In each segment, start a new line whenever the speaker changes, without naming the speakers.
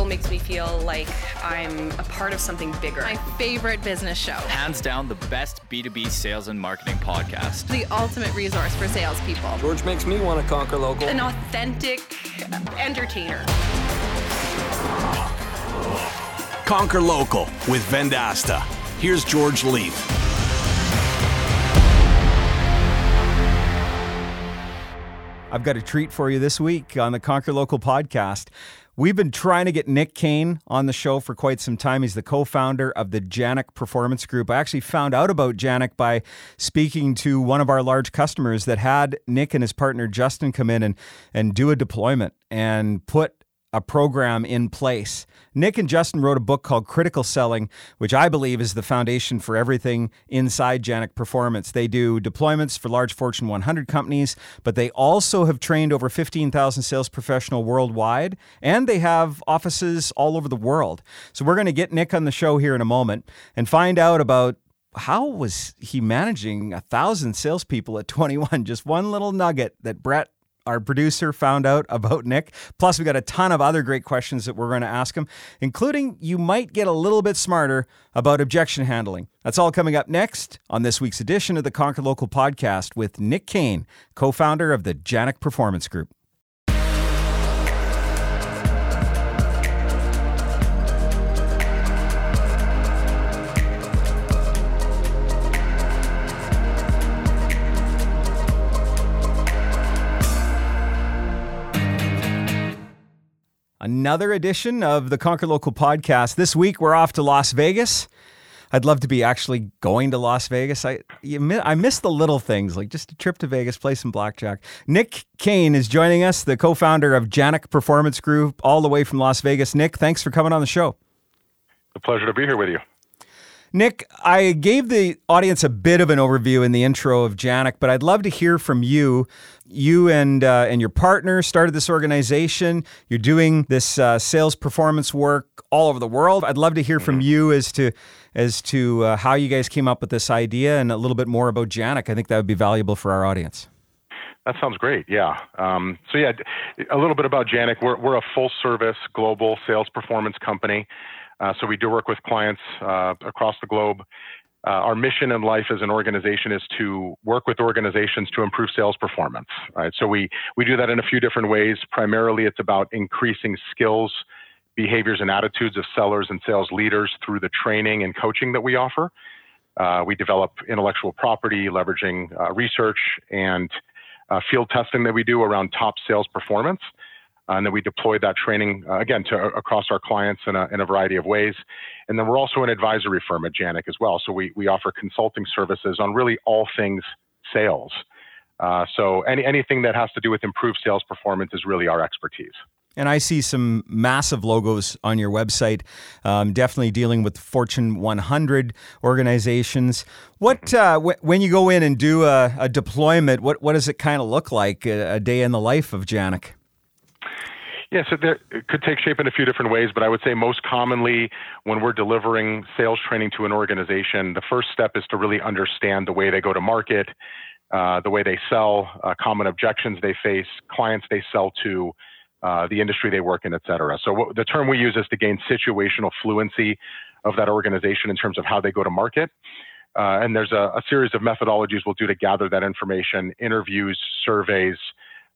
Local makes me feel like I'm a part of something bigger.
My favorite business show.
Hands down, the best B2B sales and marketing podcast.
The ultimate resource for salespeople.
George makes me want to conquer local.
An authentic entertainer.
Conquer Local with Vendasta. Here's George Leith.
I've got a treat for you this week on the Conquer Local podcast. We've been trying to get Nick Kane on the show for quite some time. He's the co founder of the Janek Performance Group. I actually found out about Janek by speaking to one of our large customers that had Nick and his partner Justin come in and, and do a deployment and put a program in place. Nick and Justin wrote a book called Critical Selling, which I believe is the foundation for everything inside Janek Performance. They do deployments for large Fortune 100 companies, but they also have trained over 15,000 sales professionals worldwide, and they have offices all over the world. So we're going to get Nick on the show here in a moment and find out about how was he managing a thousand salespeople at 21? Just one little nugget that Brett our producer found out about Nick. Plus, we got a ton of other great questions that we're going to ask him, including you might get a little bit smarter about objection handling. That's all coming up next on this week's edition of the Conquer Local podcast with Nick Kane, co founder of the Janek Performance Group. Another edition of the Conquer Local podcast. This week we're off to Las Vegas. I'd love to be actually going to Las Vegas. I I miss the little things like just a trip to Vegas, play some blackjack. Nick Kane is joining us, the co-founder of Janek Performance Group, all the way from Las Vegas. Nick, thanks for coming on the show.
A pleasure to be here with you.
Nick, I gave the audience a bit of an overview in the intro of Janek, but I'd love to hear from you. You and uh, and your partner started this organization. You're doing this uh, sales performance work all over the world. I'd love to hear from you as to as to uh, how you guys came up with this idea and a little bit more about Janek. I think that would be valuable for our audience.
That sounds great. Yeah. Um, so yeah, a little bit about Janek. We're we're a full service global sales performance company. Uh, so we do work with clients uh, across the globe. Uh, our mission in life as an organization is to work with organizations to improve sales performance. Right. So we we do that in a few different ways. Primarily, it's about increasing skills, behaviors, and attitudes of sellers and sales leaders through the training and coaching that we offer. Uh, we develop intellectual property, leveraging uh, research and uh, field testing that we do around top sales performance. Uh, and then we deploy that training uh, again to across our clients in a, in a variety of ways. And then we're also an advisory firm at Janek as well. So we, we offer consulting services on really all things sales. Uh, so any, anything that has to do with improved sales performance is really our expertise.
And I see some massive logos on your website, um, definitely dealing with Fortune 100 organizations. What mm-hmm. uh, w- when you go in and do a, a deployment, what what does it kind of look like a, a day in the life of Janek?
Yeah, so there, it could take shape in a few different ways, but I would say most commonly when we're delivering sales training to an organization, the first step is to really understand the way they go to market, uh, the way they sell, uh, common objections they face, clients they sell to, uh, the industry they work in, et cetera. So what, the term we use is to gain situational fluency of that organization in terms of how they go to market. Uh, and there's a, a series of methodologies we'll do to gather that information, interviews, surveys,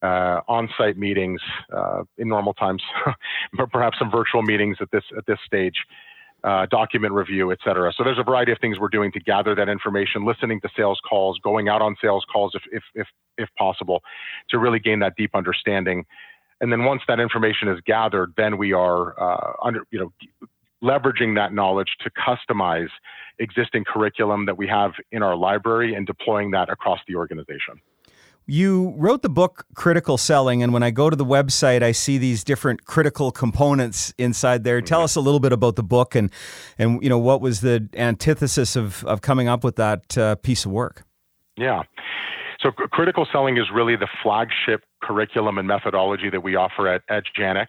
uh, on-site meetings uh, in normal times, but perhaps some virtual meetings at this at this stage, uh, document review, et cetera. So there's a variety of things we're doing to gather that information, listening to sales calls, going out on sales calls if if if, if possible, to really gain that deep understanding. And then once that information is gathered, then we are uh, under you know leveraging that knowledge to customize existing curriculum that we have in our library and deploying that across the organization.
You wrote the book Critical Selling, and when I go to the website, I see these different critical components inside there. Tell mm-hmm. us a little bit about the book and, and you know, what was the antithesis of, of coming up with that uh, piece of work?
Yeah. So, critical selling is really the flagship curriculum and methodology that we offer at, at Janek.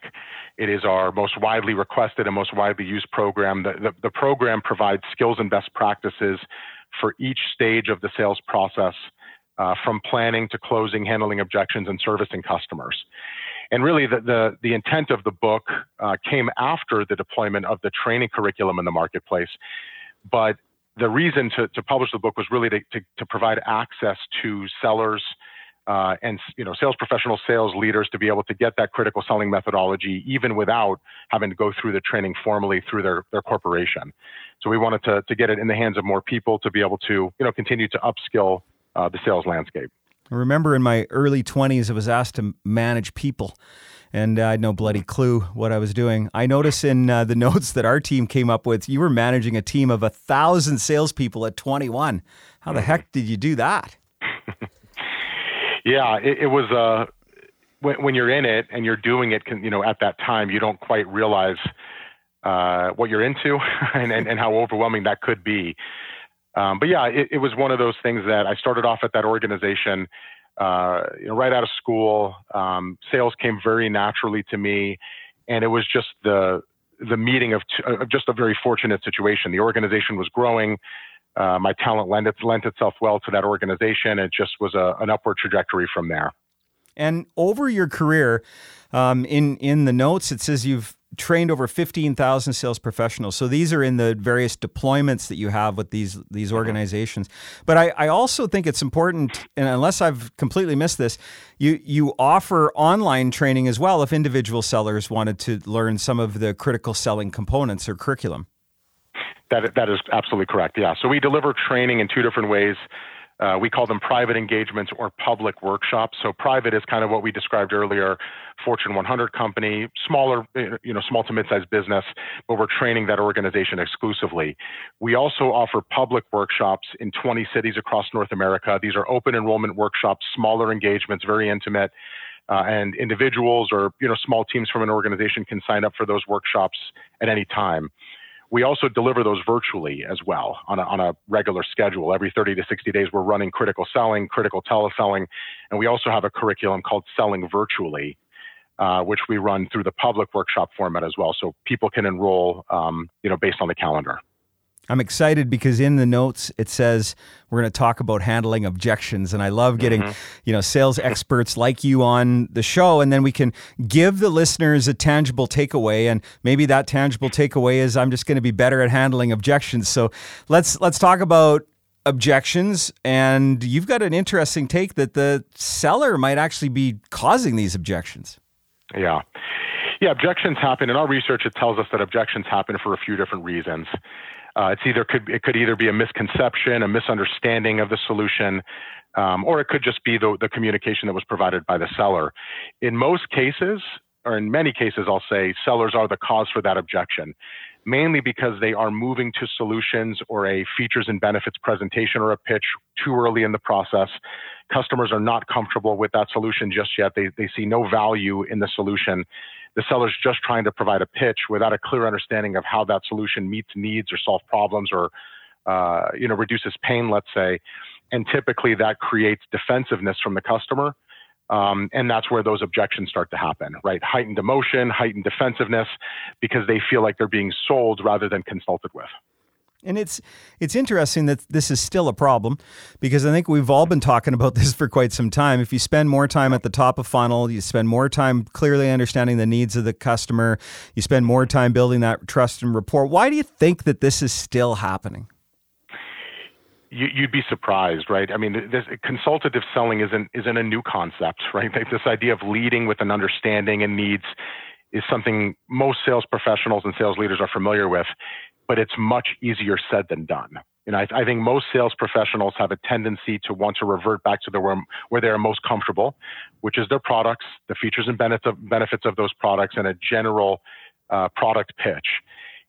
It is our most widely requested and most widely used program. The, the, the program provides skills and best practices for each stage of the sales process uh, from planning to closing, handling objections, and servicing customers. And really, the, the, the intent of the book uh, came after the deployment of the training curriculum in the marketplace. But the reason to, to publish the book was really to, to, to provide access to sellers uh, and you know sales professionals, sales leaders to be able to get that critical selling methodology even without having to go through the training formally through their, their corporation. So we wanted to, to get it in the hands of more people to be able to you know continue to upskill uh, the sales landscape.
I remember in my early 20s, I was asked to manage people, and I had no bloody clue what I was doing. I notice in uh, the notes that our team came up with, you were managing a team of a thousand salespeople at 21. How the heck did you do that?
yeah, it, it was. Uh, when, when you're in it and you're doing it, you know, at that time, you don't quite realize uh, what you're into and, and, and how overwhelming that could be. Um, but yeah, it, it, was one of those things that I started off at that organization, uh, you know, right out of school. Um, sales came very naturally to me, and it was just the the meeting of, t- of just a very fortunate situation. The organization was growing. Uh, my talent lent, it, lent itself well to that organization. It just was a, an upward trajectory from there.
And over your career, um, in in the notes, it says you've trained over 15,000 sales professionals. So these are in the various deployments that you have with these these mm-hmm. organizations. But I, I also think it's important, and unless I've completely missed this, you you offer online training as well if individual sellers wanted to learn some of the critical selling components or curriculum.
That that is absolutely correct. Yeah. So we deliver training in two different ways. Uh, we call them private engagements or public workshops. So private is kind of what we described earlier, Fortune 100 company, smaller, you know, small to mid-sized business, but we're training that organization exclusively. We also offer public workshops in 20 cities across North America. These are open enrollment workshops, smaller engagements, very intimate. Uh, and individuals or you know small teams from an organization can sign up for those workshops at any time. We also deliver those virtually as well on a, on a regular schedule. Every 30 to 60 days, we're running critical selling, critical teleselling, and we also have a curriculum called Selling Virtually, uh, which we run through the public workshop format as well. So people can enroll, um, you know, based on the calendar.
I'm excited because in the notes it says we're going to talk about handling objections and I love getting, mm-hmm. you know, sales experts like you on the show and then we can give the listeners a tangible takeaway and maybe that tangible takeaway is I'm just going to be better at handling objections. So let's let's talk about objections and you've got an interesting take that the seller might actually be causing these objections.
Yeah. Yeah, objections happen. In our research, it tells us that objections happen for a few different reasons. Uh, it's either could it could either be a misconception, a misunderstanding of the solution, um, or it could just be the, the communication that was provided by the seller. In most cases, or in many cases, I'll say sellers are the cause for that objection, mainly because they are moving to solutions or a features and benefits presentation or a pitch too early in the process. Customers are not comfortable with that solution just yet. They, they see no value in the solution the seller's just trying to provide a pitch without a clear understanding of how that solution meets needs or solves problems or uh, you know reduces pain, let's say. And typically that creates defensiveness from the customer. Um, and that's where those objections start to happen, right? Heightened emotion, heightened defensiveness, because they feel like they're being sold rather than consulted with.
And it's it's interesting that this is still a problem because I think we've all been talking about this for quite some time. If you spend more time at the top of funnel, you spend more time clearly understanding the needs of the customer, you spend more time building that trust and rapport. Why do you think that this is still happening?
You, would be surprised, right? I mean, this consultative selling isn't isn't a new concept, right? Like this idea of leading with an understanding and needs is something most sales professionals and sales leaders are familiar with but it's much easier said than done. And I, I, think most sales professionals have a tendency to want to revert back to the where, where they are most comfortable, which is their products, the features and benefits of, benefits of those products, and a general uh, product pitch.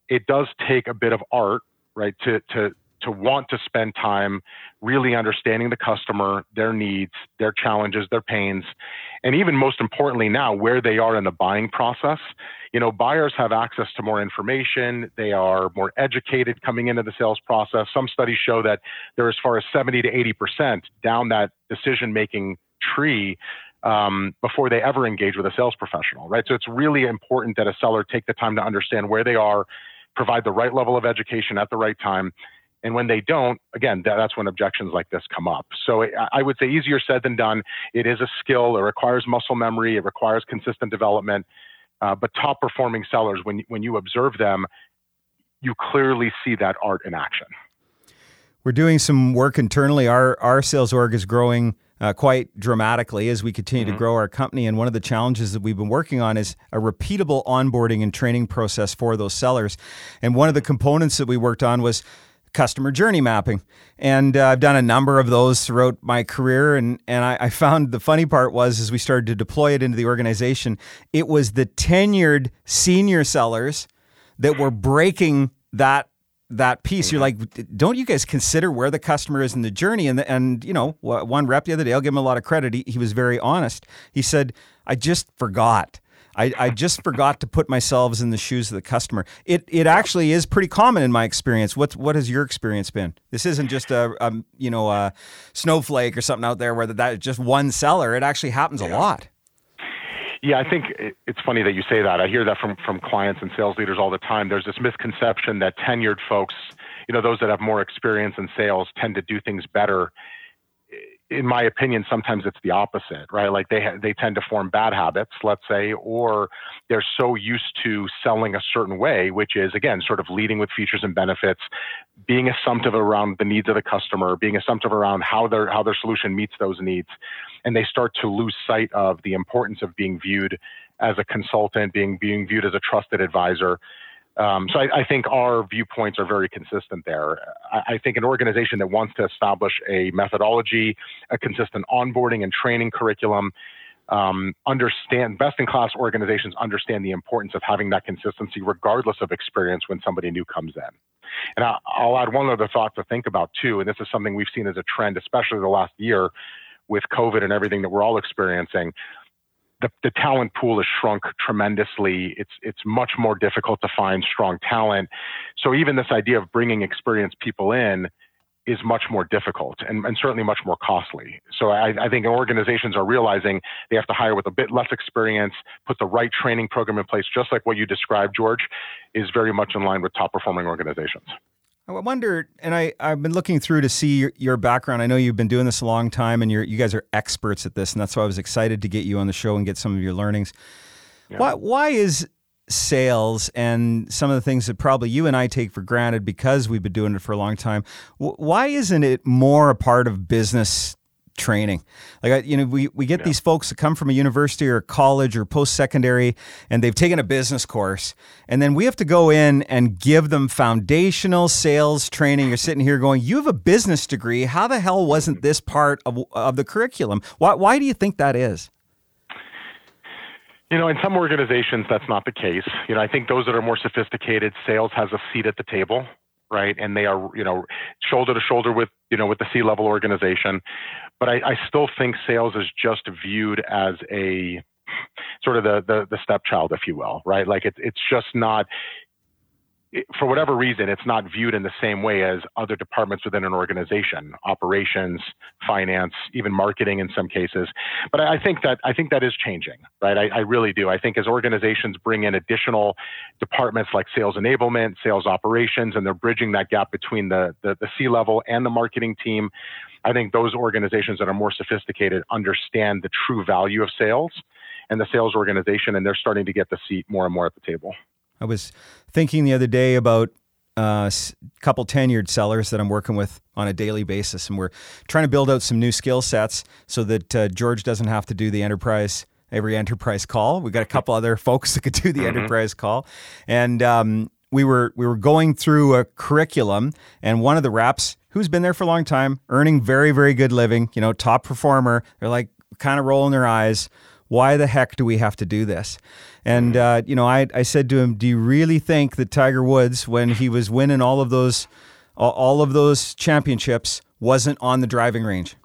It does take a bit of art, right, to to to want to spend time really understanding the customer, their needs, their challenges, their pains, and even most importantly now where they are in the buying process. You know, buyers have access to more information. They are more educated coming into the sales process. Some studies show that they're as far as 70 to 80% down that decision making tree um, before they ever engage with a sales professional, right? So it's really important that a seller take the time to understand where they are, provide the right level of education at the right time, And when they don't, again, that, that's when objections like this come up. So I, I would say easier said than done. It is a skill. It requires muscle memory. It requires consistent development. Uh, but top performing sellers, when when you observe them, you clearly see that art in action.
We're doing some work internally. Our our sales org is growing uh, quite dramatically as we continue mm-hmm. to grow our company. And one of the challenges that we've been working on is a repeatable onboarding and training process for those sellers. And one of the components that we worked on was customer journey mapping. And uh, I've done a number of those throughout my career. And, and I, I, found the funny part was as we started to deploy it into the organization, it was the tenured senior sellers that were breaking that that piece, you're mm-hmm. like, don't you guys consider where the customer is in the journey? And the, and you know, one rep the other day, I'll give him a lot of credit. He, he was very honest. He said, "I just forgot. I, I just forgot to put myself in the shoes of the customer." It it actually is pretty common in my experience. What what has your experience been? This isn't just a, a you know a snowflake or something out there where that just one seller. It actually happens yeah. a lot.
Yeah, I think it's funny that you say that. I hear that from from clients and sales leaders all the time. There's this misconception that tenured folks, you know, those that have more experience in sales tend to do things better. In my opinion, sometimes it's the opposite, right? Like they ha- they tend to form bad habits, let's say, or they're so used to selling a certain way, which is again sort of leading with features and benefits, being assumptive around the needs of the customer, being assumptive around how their how their solution meets those needs and they start to lose sight of the importance of being viewed as a consultant, being being viewed as a trusted advisor. Um, so I, I, think our viewpoints are very consistent there. I, I, think an organization that wants to establish a methodology, a consistent onboarding and training curriculum, um, understand best in class organizations understand the importance of having that consistency regardless of experience when somebody new comes in. And I, I'll add one other thought to think about too, and this is something we've seen as a trend, especially the last year with COVID and everything that we're all experiencing, the, the talent pool has shrunk tremendously. It's it's much more difficult to find strong talent. So even this idea of bringing experienced people in is much more difficult and, and certainly much more costly. So I, I, think organizations are realizing they have to hire with a bit less experience, put the right training program in place, just like what you described, George, is very much in line with top performing organizations.
I wonder, and I, I've been looking through to see your, your, background. I know you've been doing this a long time and you're, you guys are experts at this. And that's why I was excited to get you on the show and get some of your learnings. Yeah. Why, why is sales and some of the things that probably you and I take for granted because we've been doing it for a long time, why isn't it more a part of business training. Like, you know, we, we get yeah. these folks that come from a university or college or post secondary and they've taken a business course. And then we have to go in and give them foundational sales training. You're sitting here going, You have a business degree. How the hell wasn't this part of, of the curriculum? Why, why do you think that is?
You know, in some organizations, that's not the case. You know, I think those that are more sophisticated, sales has a seat at the table right? And they are, you know, shoulder to shoulder with, you know, with the C-level organization. But I, I still think sales is just viewed as a sort of the, the, the stepchild, if you will, right? Like it's it's just not, for whatever reason, it's not viewed in the same way as other departments within an organization, operations, finance, even marketing in some cases. But I think that I think that is changing, right? I, I really do. I think as organizations bring in additional departments like sales enablement, sales operations, and they're bridging that gap between the the, the C level and the marketing team. I think those organizations that are more sophisticated understand the true value of sales and the sales organization, and they're starting to get the seat more and more at the table.
I was thinking the other day about a uh, couple tenured sellers that I'm working with on a daily basis, and we're trying to build out some new skill sets so that uh, George doesn't have to do the enterprise every enterprise call. We've got a couple other folks that could do the mm-hmm. enterprise call, and um, we were we were going through a curriculum, and one of the reps who's been there for a long time, earning very very good living, you know, top performer, they're like kind of rolling their eyes why the heck do we have to do this? And, uh, you know, I, I said to him, do you really think that Tiger Woods, when he was winning all of those, all of those championships, wasn't on the driving range?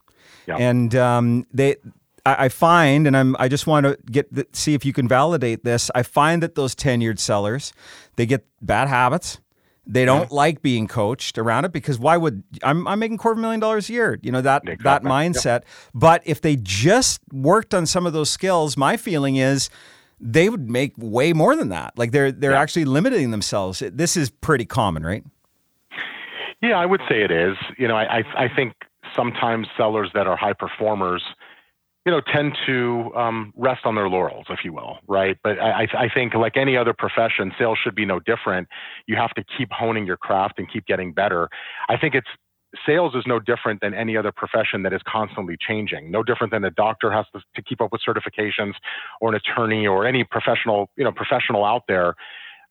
Yeah. And um, they, I, find, and I'm, I just want to get the, see if you can validate this. I find that those tenured sellers, they get bad habits. They don't yeah. like being coached around it because why would I'm, I'm making quarter million dollars a year? You know that exactly. that mindset. Yep. But if they just worked on some of those skills, my feeling is they would make way more than that. Like they're they're yeah. actually limiting themselves. This is pretty common, right?
Yeah, I would say it is. You know, I, I, I think sometimes sellers that are high performers, you know, tend to um, rest on their laurels, if you will, right? But I, I think, like any other profession, sales should be no different. You have to keep honing your craft and keep getting better. I think it's sales is no different than any other profession that is constantly changing. No different than a doctor has to, to keep up with certifications, or an attorney, or any professional, you know, professional out there.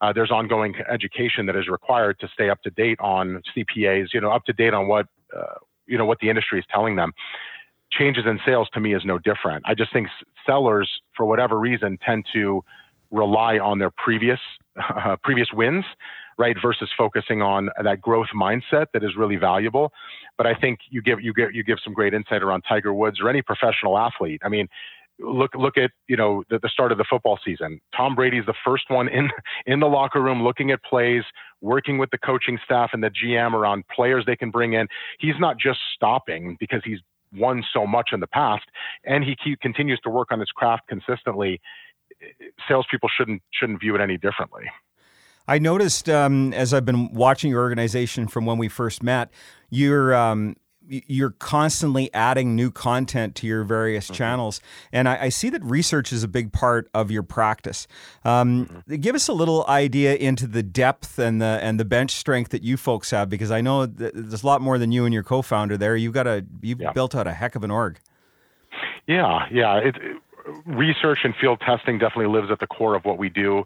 Uh, there's ongoing education that is required to stay up to date on CPAs, you know, up to date on what, uh, you know, what the industry is telling them. Changes in sales to me is no different. I just think sellers, for whatever reason, tend to rely on their previous uh, previous wins, right, versus focusing on that growth mindset that is really valuable. But I think you give you give you give some great insight around Tiger Woods or any professional athlete. I mean, look look at you know the, the, start of the football season. Tom Brady's the first one in in the locker room, looking at plays, working with the coaching staff and the GM around players they can bring in. He's not just stopping because he's won so much in the past, and he keep, continues to work on his craft consistently. Salespeople shouldn't shouldn't view it any differently.
I noticed um, as I've been watching your organization from when we first met, you're um, you're constantly adding new content to your various mm-hmm. channels. And I, I, see that research is a big part of your practice. Um, mm-hmm. Give us a little idea into the depth and the and the bench strength that you folks have, because I know there's a lot more than you and your co-founder there. You've got a you've yeah. built out a heck of an org.
Yeah, yeah. It, research and field testing definitely lives at the core of what we do.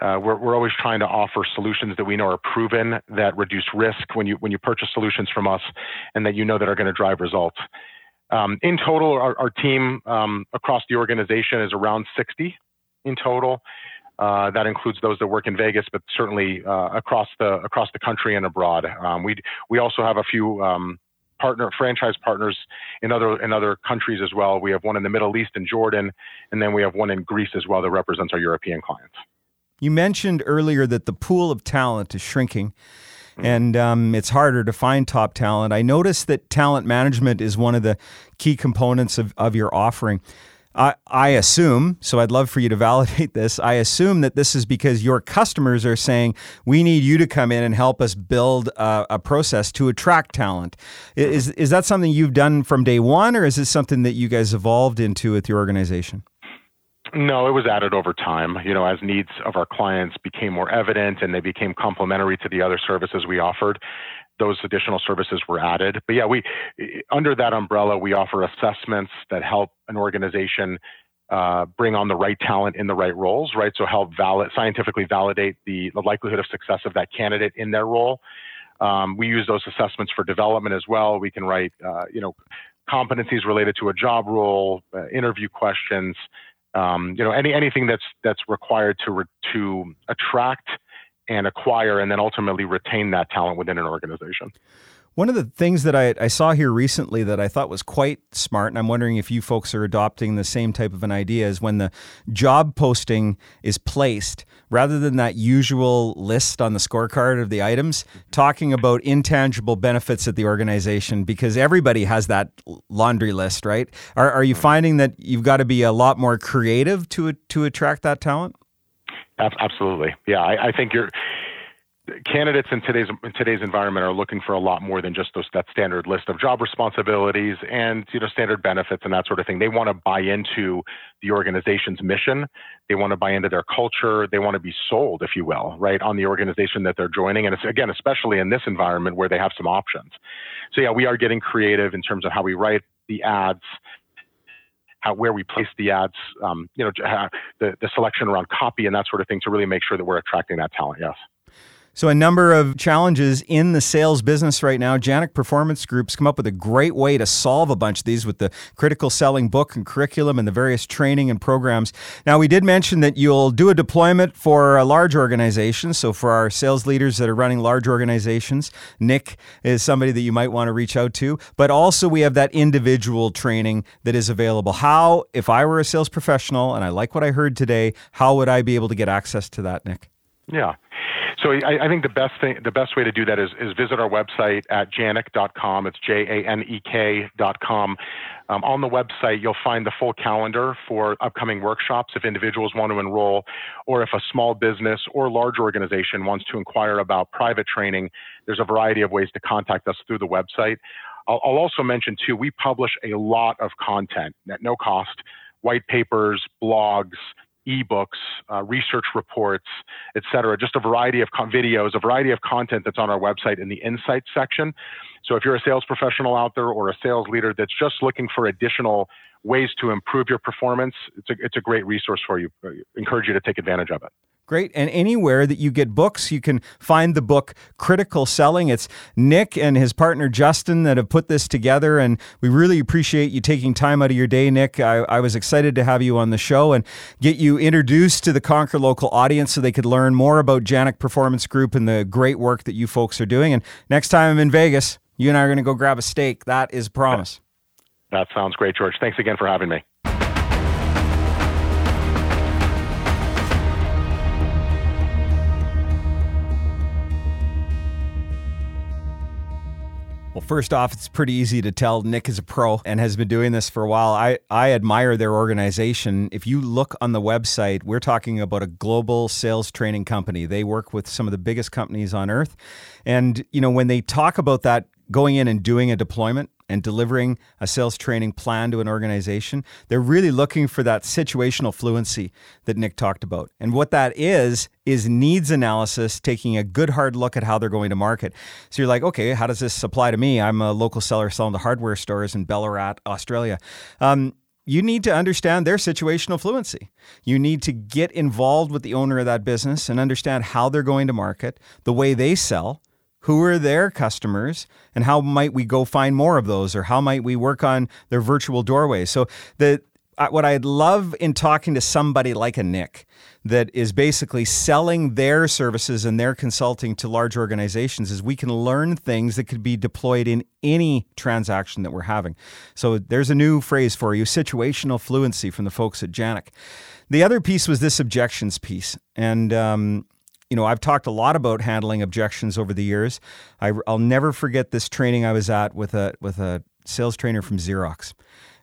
Uh, we're, we're always trying to offer solutions that we know are proven that reduce risk when you when you purchase solutions from us, and that you know that are going to drive results. Um, in total, our, our team um, across the organization is around 60 in total. Uh, that includes those that work in Vegas, but certainly uh, across the across the country and abroad. Um, we we also have a few um, partner franchise partners in other in other countries as well. We have one in the Middle East in Jordan, and then we have one in Greece as well that represents our European clients.
You mentioned earlier that the pool of talent is shrinking and um, it's harder to find top talent. I noticed that talent management is one of the key components of, of your offering. I, I assume, so I'd love for you to validate this. I assume that this is because your customers are saying, we need you to come in and help us build a, a process to attract talent. Is, is that something you've done from day one, or is this something that you guys evolved into with your organization?
No, it was added over time. You know, as needs of our clients became more evident and they became complementary to the other services we offered, those additional services were added. But yeah, we under that umbrella, we offer assessments that help an organization uh, bring on the right talent in the right roles, right? So help valid, scientifically validate the, the likelihood of success of that candidate in their role. Um, we use those assessments for development as well. We can write, uh, you know, competencies related to a job role, uh, interview questions, um, you know, any anything that's that's required to re, to attract and acquire and then ultimately retain that talent within an organization.
One of the things that I, I, saw here recently that I thought was quite smart, and I'm wondering if you folks are adopting the same type of an idea, is when the job posting is placed, rather than that usual list on the scorecard of the items, talking about intangible benefits at the organization, because everybody has that laundry list, right? Are, are you mm-hmm. finding that you've got to be a lot more creative to to attract that talent?
Absolutely, yeah. I, I think you're candidates in today's in today's environment are looking for a lot more than just those that standard list of job responsibilities and you know standard benefits and that sort of thing. They want to buy into the organization's mission. They want to buy into their culture. They want to be sold, if you will, right, on the organization that they're joining. And it's again, especially in this environment where they have some options. So yeah, we are getting creative in terms of how we write the ads. How, where we place the ads, um, you know, the, the selection around copy and that sort of thing to really make sure that we're attracting that talent. Yes.
So, a number of challenges in the sales business right now. Janek Performance Group's come up with a great way to solve a bunch of these with the critical selling book and curriculum and the various training and programs. Now, we did mention that you'll do a deployment for a large organization. So, for our sales leaders that are running large organizations, Nick is somebody that you might want to reach out to. But also, we have that individual training that is available. How, if I were a sales professional and I like what I heard today, how would I be able to get access to that, Nick?
Yeah. so I, I, think the best thing, the best way to do that is, is visit our website at janek.com. It's J-A-N-E-K.com. Um, on the website, you'll find the full calendar for upcoming workshops if individuals want to enroll, or if a small business or large organization wants to inquire about private training. There's a variety of ways to contact us through the website. I'll, I'll also mention too, we publish a lot of content at no cost, white papers, blogs, ebooks, uh, research reports, et cetera, just a variety of con- videos, a variety of content that's on our website in the insights section. So if you're a sales professional out there or a sales leader that's just looking for additional ways to improve your performance, it's a, it's a great resource for you. I encourage you to take advantage of it.
Great. And anywhere that you get books, you can find the book Critical Selling. It's Nick and his partner Justin that have put this together. And we really appreciate you taking time out of your day, Nick. I, I was excited to have you on the show and get you introduced to the Conquer Local audience so they could learn more about Janek Performance Group and the great work that you folks are doing. And next time I'm in Vegas, you and I are going to go grab a steak. That is a promise.
That sounds great, George. Thanks again for having me.
Well, first off, it's pretty easy to tell Nick is a pro and has been doing this for a while. I, I admire their organization. If you look on the website, we're talking about a global sales training company. They work with some of the biggest companies on earth. And, you know, when they talk about that going in and doing a deployment, and delivering a sales training plan to an organization, they're really looking for that situational fluency that Nick talked about. And what that is, is needs analysis, taking a good hard look at how they're going to market. So you're like, okay, how does this apply to me? I'm a local seller selling to hardware stores in Ballarat, Australia. Um, you need to understand their situational fluency. You need to get involved with the owner of that business and understand how they're going to market, the way they sell, who are their customers and how might we go find more of those or how might we work on their virtual doorways so the what I'd love in talking to somebody like a Nick that is basically selling their services and their consulting to large organizations is we can learn things that could be deployed in any transaction that we're having. So there's a new phrase for you situational fluency from the folks at Janek. The other piece was this objections piece. And um, you know, I've talked a lot about handling objections over the years. I, will never forget this training I was at with a with a sales trainer from Xerox.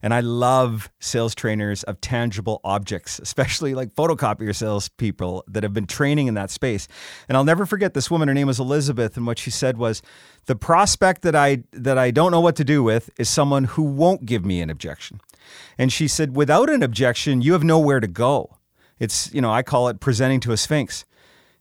And I love sales trainers of tangible objects, especially like photocopier salespeople that have been training in that space. And I'll never forget this woman. Her name was Elizabeth, and what she said was, "The prospect that I that I don't know what to do with is someone who won't give me an objection." And she said, "Without an objection, you have nowhere to go." It's you know I call it presenting to a sphinx.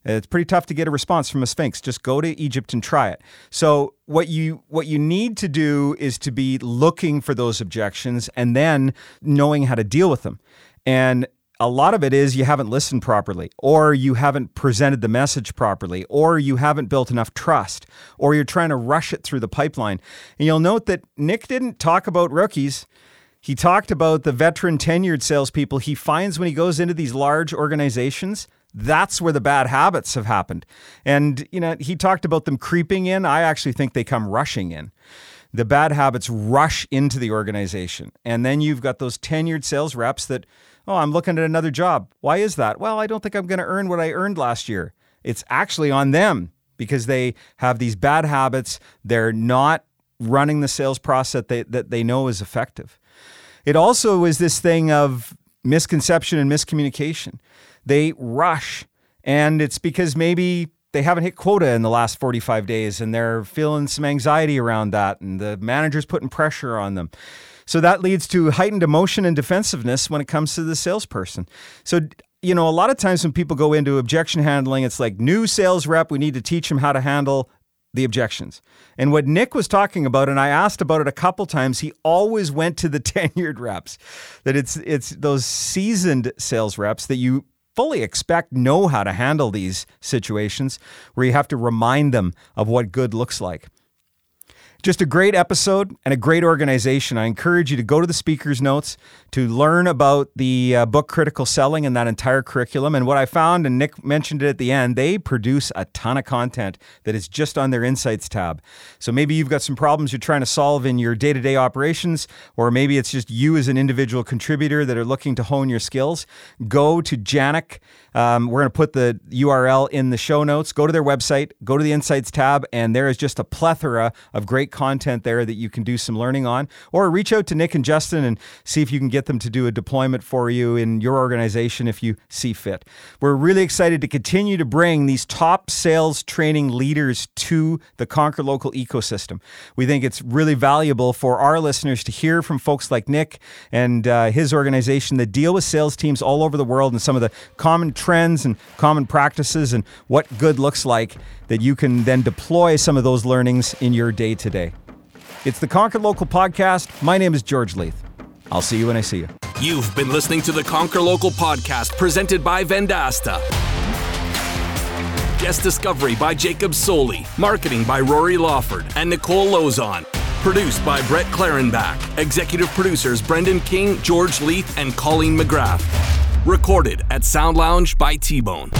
It's pretty tough to get a response from a sphinx. Just go to Egypt and try it. So what you what you need to do is to be looking for those objections and then knowing how to deal with them. And a lot of it is you haven't listened properly, or you haven't presented the message properly, or you haven't built enough trust, or you're trying to rush it through the pipeline. And you'll note that Nick didn't talk about rookies. He talked about the veteran tenured salespeople he finds when he goes into these large organizations that's where the bad habits have happened. And, you know, he talked about them creeping in. I actually think they come rushing in. The bad habits rush into the organization. And then you've got those tenured sales reps that, oh, I'm looking at another job. Why is that? Well, I don't think I'm going to earn what I earned last year. It's actually on them because they have these bad habits. They're not running the sales process that they, that they know is effective. It also is this thing of misconception and miscommunication they rush. And it's because maybe they haven't hit quota in the last 45 days and they're feeling some anxiety around that and the manager's putting pressure on them. So that leads to heightened emotion and defensiveness when it comes to the salesperson. So you know, a lot of times when people go into objection handling, it's like new sales rep, we need to teach them how to handle the objections. And what Nick was talking about, and I asked about it a couple times, he always went to the tenured reps. That it's it's those seasoned sales reps that you fully expect know how to handle these situations where you have to remind them of what good looks like. Just a great episode and a great organization. I encourage you to go to the speaker's notes to learn about the uh, book Critical Selling and that entire curriculum. And what I found, and Nick mentioned it at the end, they produce a ton of content that is just on their Insights tab. So maybe you've got some problems you're trying to solve in your day to day operations, or maybe it's just you as an individual contributor that are looking to hone your skills. Go to Janek. Um, we're going to put the URL in the show notes. Go to their website, go to the Insights tab, and there is just a plethora of great content there that you can do some learning on. Or reach out to Nick and Justin and see if you can get them to do a deployment for you in your organization if you see fit. We're really excited to continue to bring these top sales training leaders to the Conquer Local ecosystem. We think it's really valuable for our listeners to hear from folks like Nick and uh, his organization that deal with sales teams all over the world and some of the common trends and common practices and what good looks like that you can then deploy some of those learnings in your day to day. It's the Conquer Local podcast. My name is George Leith. I'll see you when I see you.
You've been listening to the Conquer Local podcast presented by Vendasta. Guest discovery by Jacob Soley, marketing by Rory Lawford and Nicole Lozon. Produced by Brett Clarenbach. Executive producers Brendan King, George Leith, and Colleen McGrath. Recorded at Sound Lounge by T Bone.